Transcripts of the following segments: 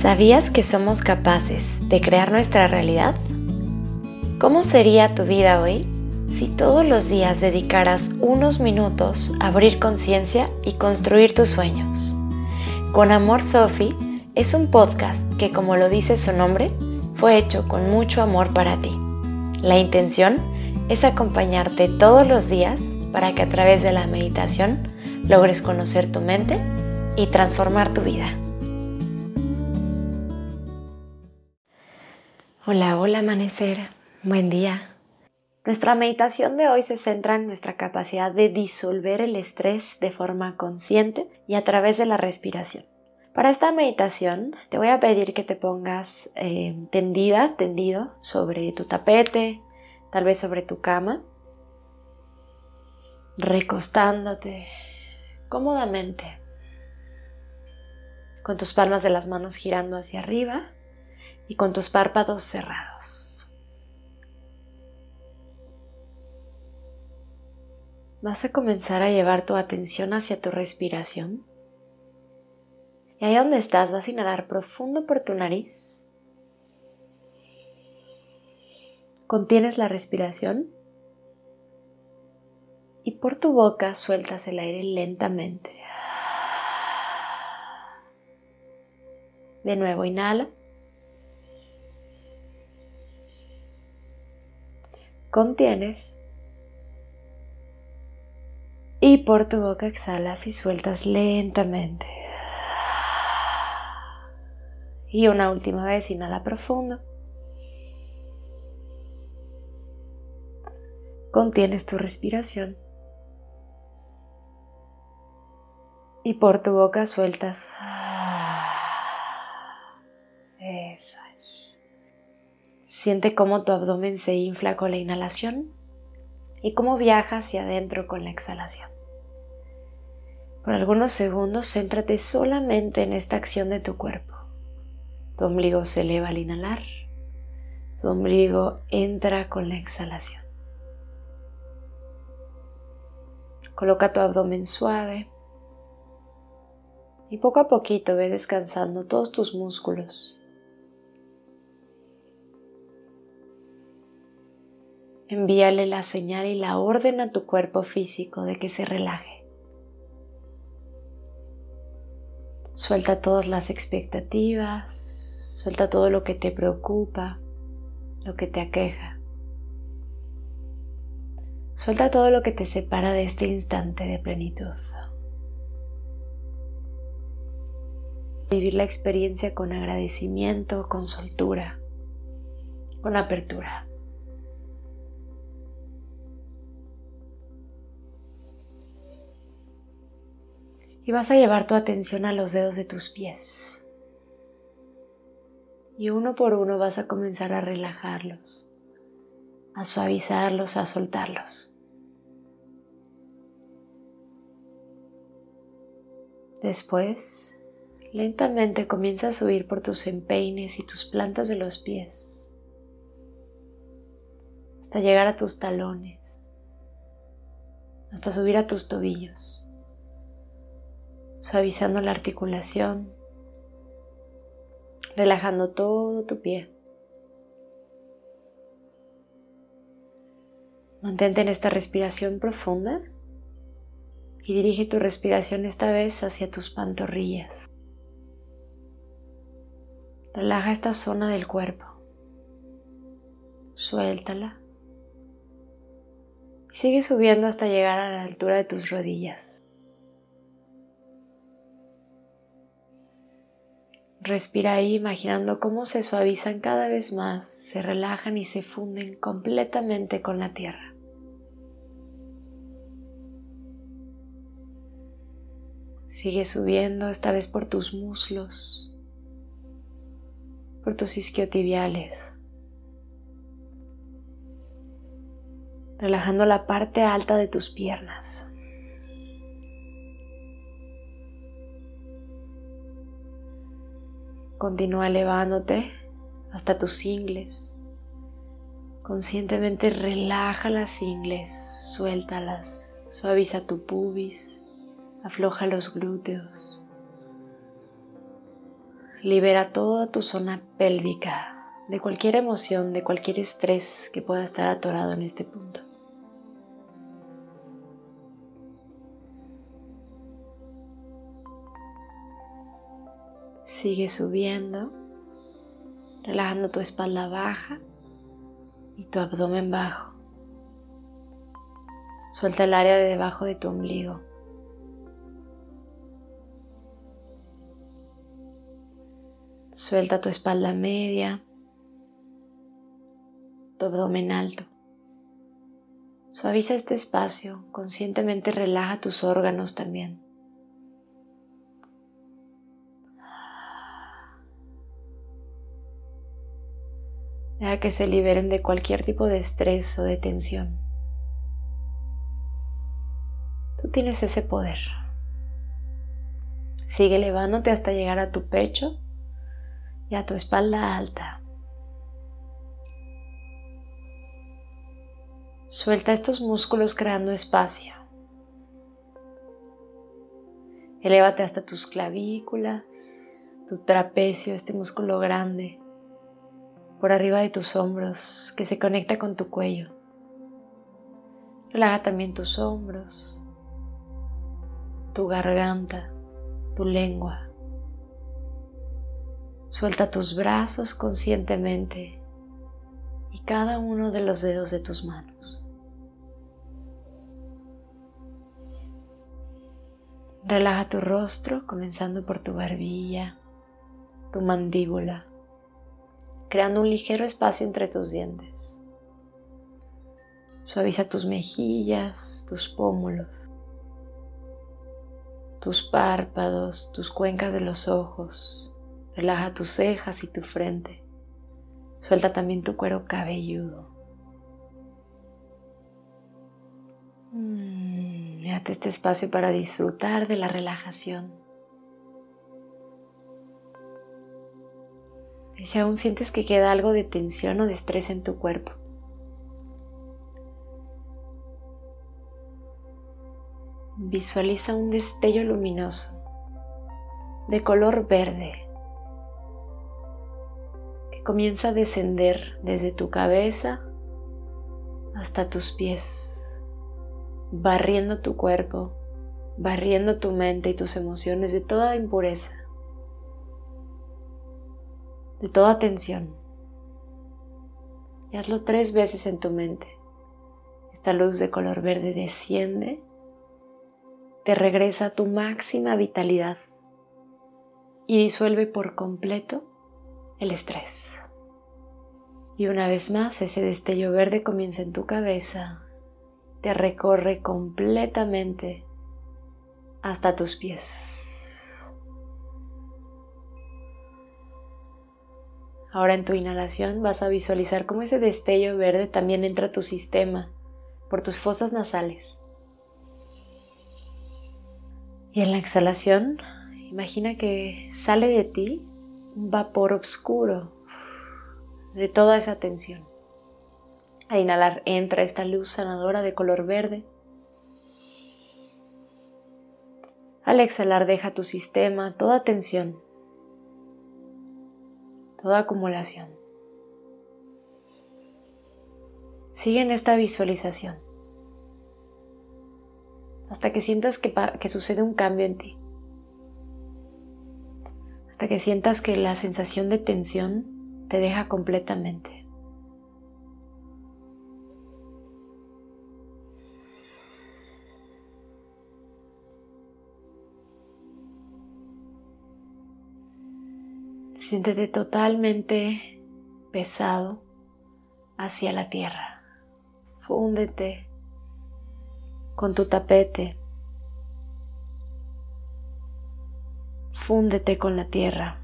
¿Sabías que somos capaces de crear nuestra realidad? ¿Cómo sería tu vida hoy si todos los días dedicaras unos minutos a abrir conciencia y construir tus sueños? Con Amor Sophie es un podcast que, como lo dice su nombre, fue hecho con mucho amor para ti. La intención es acompañarte todos los días para que a través de la meditación logres conocer tu mente y transformar tu vida. Hola, hola amanecer, buen día. Nuestra meditación de hoy se centra en nuestra capacidad de disolver el estrés de forma consciente y a través de la respiración. Para esta meditación te voy a pedir que te pongas eh, tendida, tendido sobre tu tapete, tal vez sobre tu cama, recostándote cómodamente, con tus palmas de las manos girando hacia arriba y con tus párpados cerrados. Vas a comenzar a llevar tu atención hacia tu respiración. Y ahí donde estás vas a inhalar profundo por tu nariz. Contienes la respiración y por tu boca sueltas el aire lentamente. De nuevo, inhala. Contienes y por tu boca exhalas y sueltas lentamente. Y una última vez inhala profundo. Contienes tu respiración. Y por tu boca sueltas. Siente cómo tu abdomen se infla con la inhalación y cómo viaja hacia adentro con la exhalación. Por algunos segundos céntrate solamente en esta acción de tu cuerpo. Tu ombligo se eleva al inhalar, tu ombligo entra con la exhalación. Coloca tu abdomen suave y poco a poquito ve descansando todos tus músculos envíale la señal y la orden a tu cuerpo físico de que se relaje. Suelta todas las expectativas, suelta todo lo que te preocupa, lo que te aqueja. Suelta todo lo que te separa de este instante de plenitud. Vivir la experiencia con agradecimiento, con soltura, con apertura. Y vas a llevar tu atención a los dedos de tus pies. Y uno por uno vas a comenzar a relajarlos, a suavizarlos, a soltarlos. Después, lentamente comienza a subir por tus empeines y tus plantas de los pies hasta llegar a tus talones, hasta subir a tus tobillos suavizando la articulación, relajando todo tu pie. Mantente en esta respiración profunda y dirige tu respiración esta vez hacia tus pantorrillas. Relaja esta zona del cuerpo. Suéltala. Y sigue subiendo hasta llegar a la altura de tus rodillas. Respira ahí imaginando cómo se suavizan cada vez más, se relajan y se funden completamente con la tierra. Sigue subiendo esta vez por tus muslos, por tus isquiotibiales, relajando la parte alta de tus piernas. Continúa elevándote hasta tus ingles. Conscientemente relaja las ingles, suéltalas, suaviza tu pubis, afloja los glúteos. Libera toda tu zona pélvica de cualquier emoción, de cualquier estrés que pueda estar atorado en este punto. Sigue subiendo, relajando tu espalda baja y tu abdomen bajo. Suelta el área de debajo de tu ombligo. Suelta tu espalda media, tu abdomen alto. Suaviza este espacio, conscientemente relaja tus órganos también. Deja que se liberen de cualquier tipo de estrés o de tensión. Tú tienes ese poder. Sigue elevándote hasta llegar a tu pecho y a tu espalda alta. Suelta estos músculos creando espacio. Elévate hasta tus clavículas, tu trapecio, este músculo grande, por arriba de tus hombros que se conecta con tu cuello. Relaja también tus hombros, tu garganta, tu lengua. Suelta tus brazos conscientemente y cada uno de los dedos de tus manos. Relaja tu rostro comenzando por tu barbilla, tu mandíbula, creando un ligero espacio entre tus dientes. Suaviza tus mejillas, tus pómulos, tus párpados, tus cuencas de los ojos, Relaja tus cejas y tu frente. Suelta también tu cuero cabelludo. Mm, date este espacio para disfrutar de la relajación. Si aún sientes que queda algo de tensión o de estrés en tu cuerpo, visualiza un destello luminoso de color verde comienza a descender desde tu cabeza hasta tus pies, barriendo tu cuerpo, barriendo tu mente y tus emociones de toda impureza, de toda tensión. Y hazlo tres veces en tu mente. Esta luz de color verde desciende, te regresa a tu máxima vitalidad y disuelve por completo el estrés. Y una vez más ese destello verde comienza en tu cabeza, te recorre completamente hasta tus pies. Ahora en tu inhalación vas a visualizar cómo ese destello verde también entra a tu sistema por tus fosas nasales. Y en la exhalación, imagina que sale de ti un vapor oscuro de toda esa tensión. Al inhalar entra esta luz sanadora de color verde. Al exhalar deja tu sistema toda tensión, toda acumulación. Sigue en esta visualización hasta que sientas que, que sucede un cambio en ti hasta que sientas que la sensación de tensión te deja completamente. Siéntete totalmente pesado hacia la tierra. Fúndete con tu tapete Fúndete con la tierra.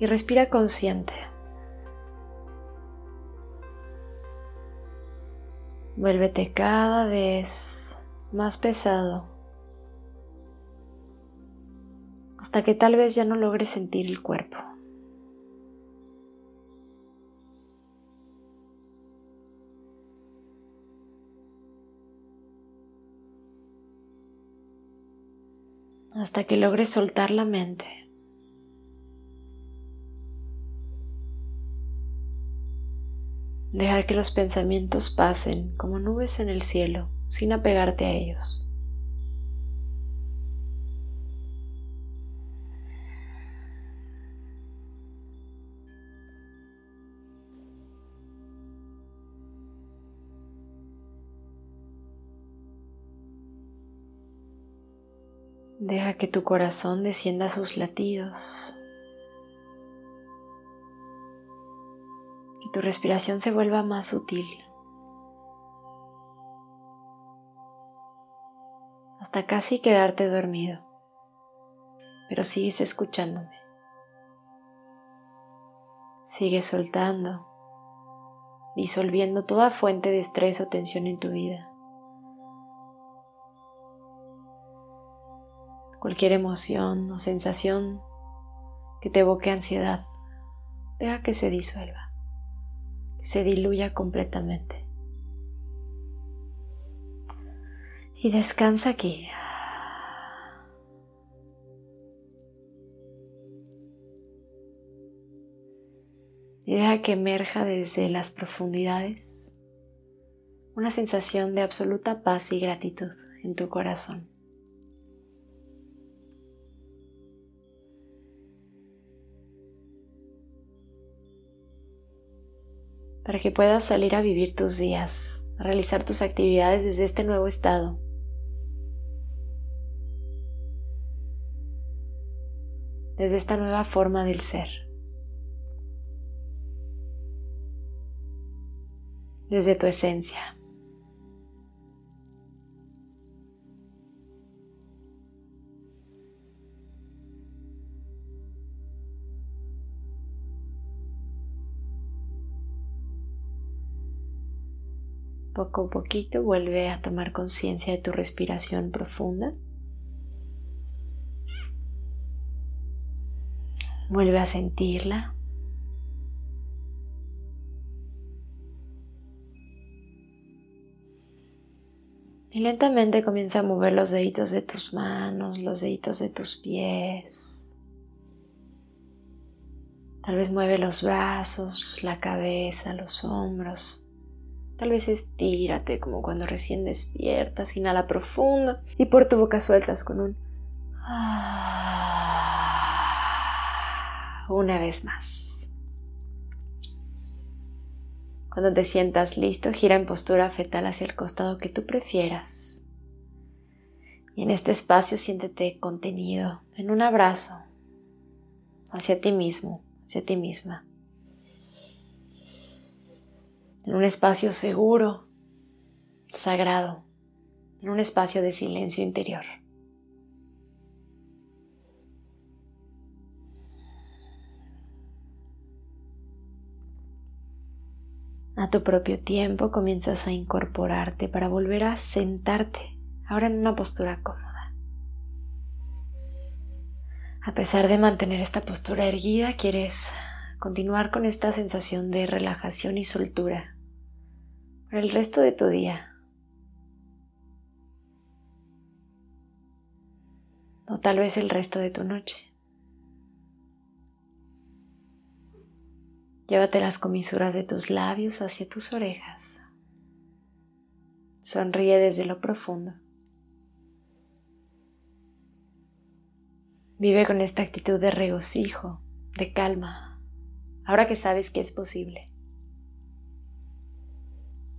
Y respira consciente. Vuélvete cada vez más pesado hasta que tal vez ya no logres sentir el cuerpo. hasta que logres soltar la mente. Dejar que los pensamientos pasen como nubes en el cielo sin apegarte a ellos. Deja que tu corazón descienda sus latidos. Que tu respiración se vuelva más sutil. Hasta casi quedarte dormido. Pero sigues escuchándome. Sigues soltando, disolviendo toda fuente de estrés o tensión en tu vida. Cualquier emoción o sensación que te evoque ansiedad, deja que se disuelva, que se diluya completamente. Y descansa aquí. Y deja que emerja desde las profundidades una sensación de absoluta paz y gratitud en tu corazón. Para que puedas salir a vivir tus días, a realizar tus actividades desde este nuevo estado. Desde esta nueva forma del ser. Desde tu esencia. Poco a poquito vuelve a tomar conciencia de tu respiración profunda. Vuelve a sentirla. Y lentamente comienza a mover los deditos de tus manos, los deditos de tus pies. Tal vez mueve los brazos, la cabeza, los hombros. Tal vez estírate como cuando recién despiertas, inhala profundo y por tu boca sueltas con un... Ah, una vez más. Cuando te sientas listo, gira en postura fetal hacia el costado que tú prefieras. Y en este espacio siéntete contenido en un abrazo hacia ti mismo, hacia ti misma en un espacio seguro, sagrado, en un espacio de silencio interior. A tu propio tiempo comienzas a incorporarte para volver a sentarte, ahora en una postura cómoda. A pesar de mantener esta postura erguida, quieres continuar con esta sensación de relajación y soltura para el resto de tu día. O tal vez el resto de tu noche. Llévate las comisuras de tus labios hacia tus orejas. Sonríe desde lo profundo. Vive con esta actitud de regocijo, de calma, ahora que sabes que es posible.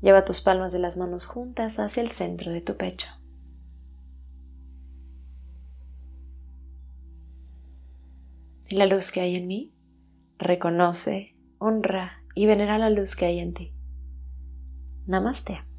Lleva tus palmas de las manos juntas hacia el centro de tu pecho. Y la luz que hay en mí reconoce, honra y venera la luz que hay en ti. Namaste.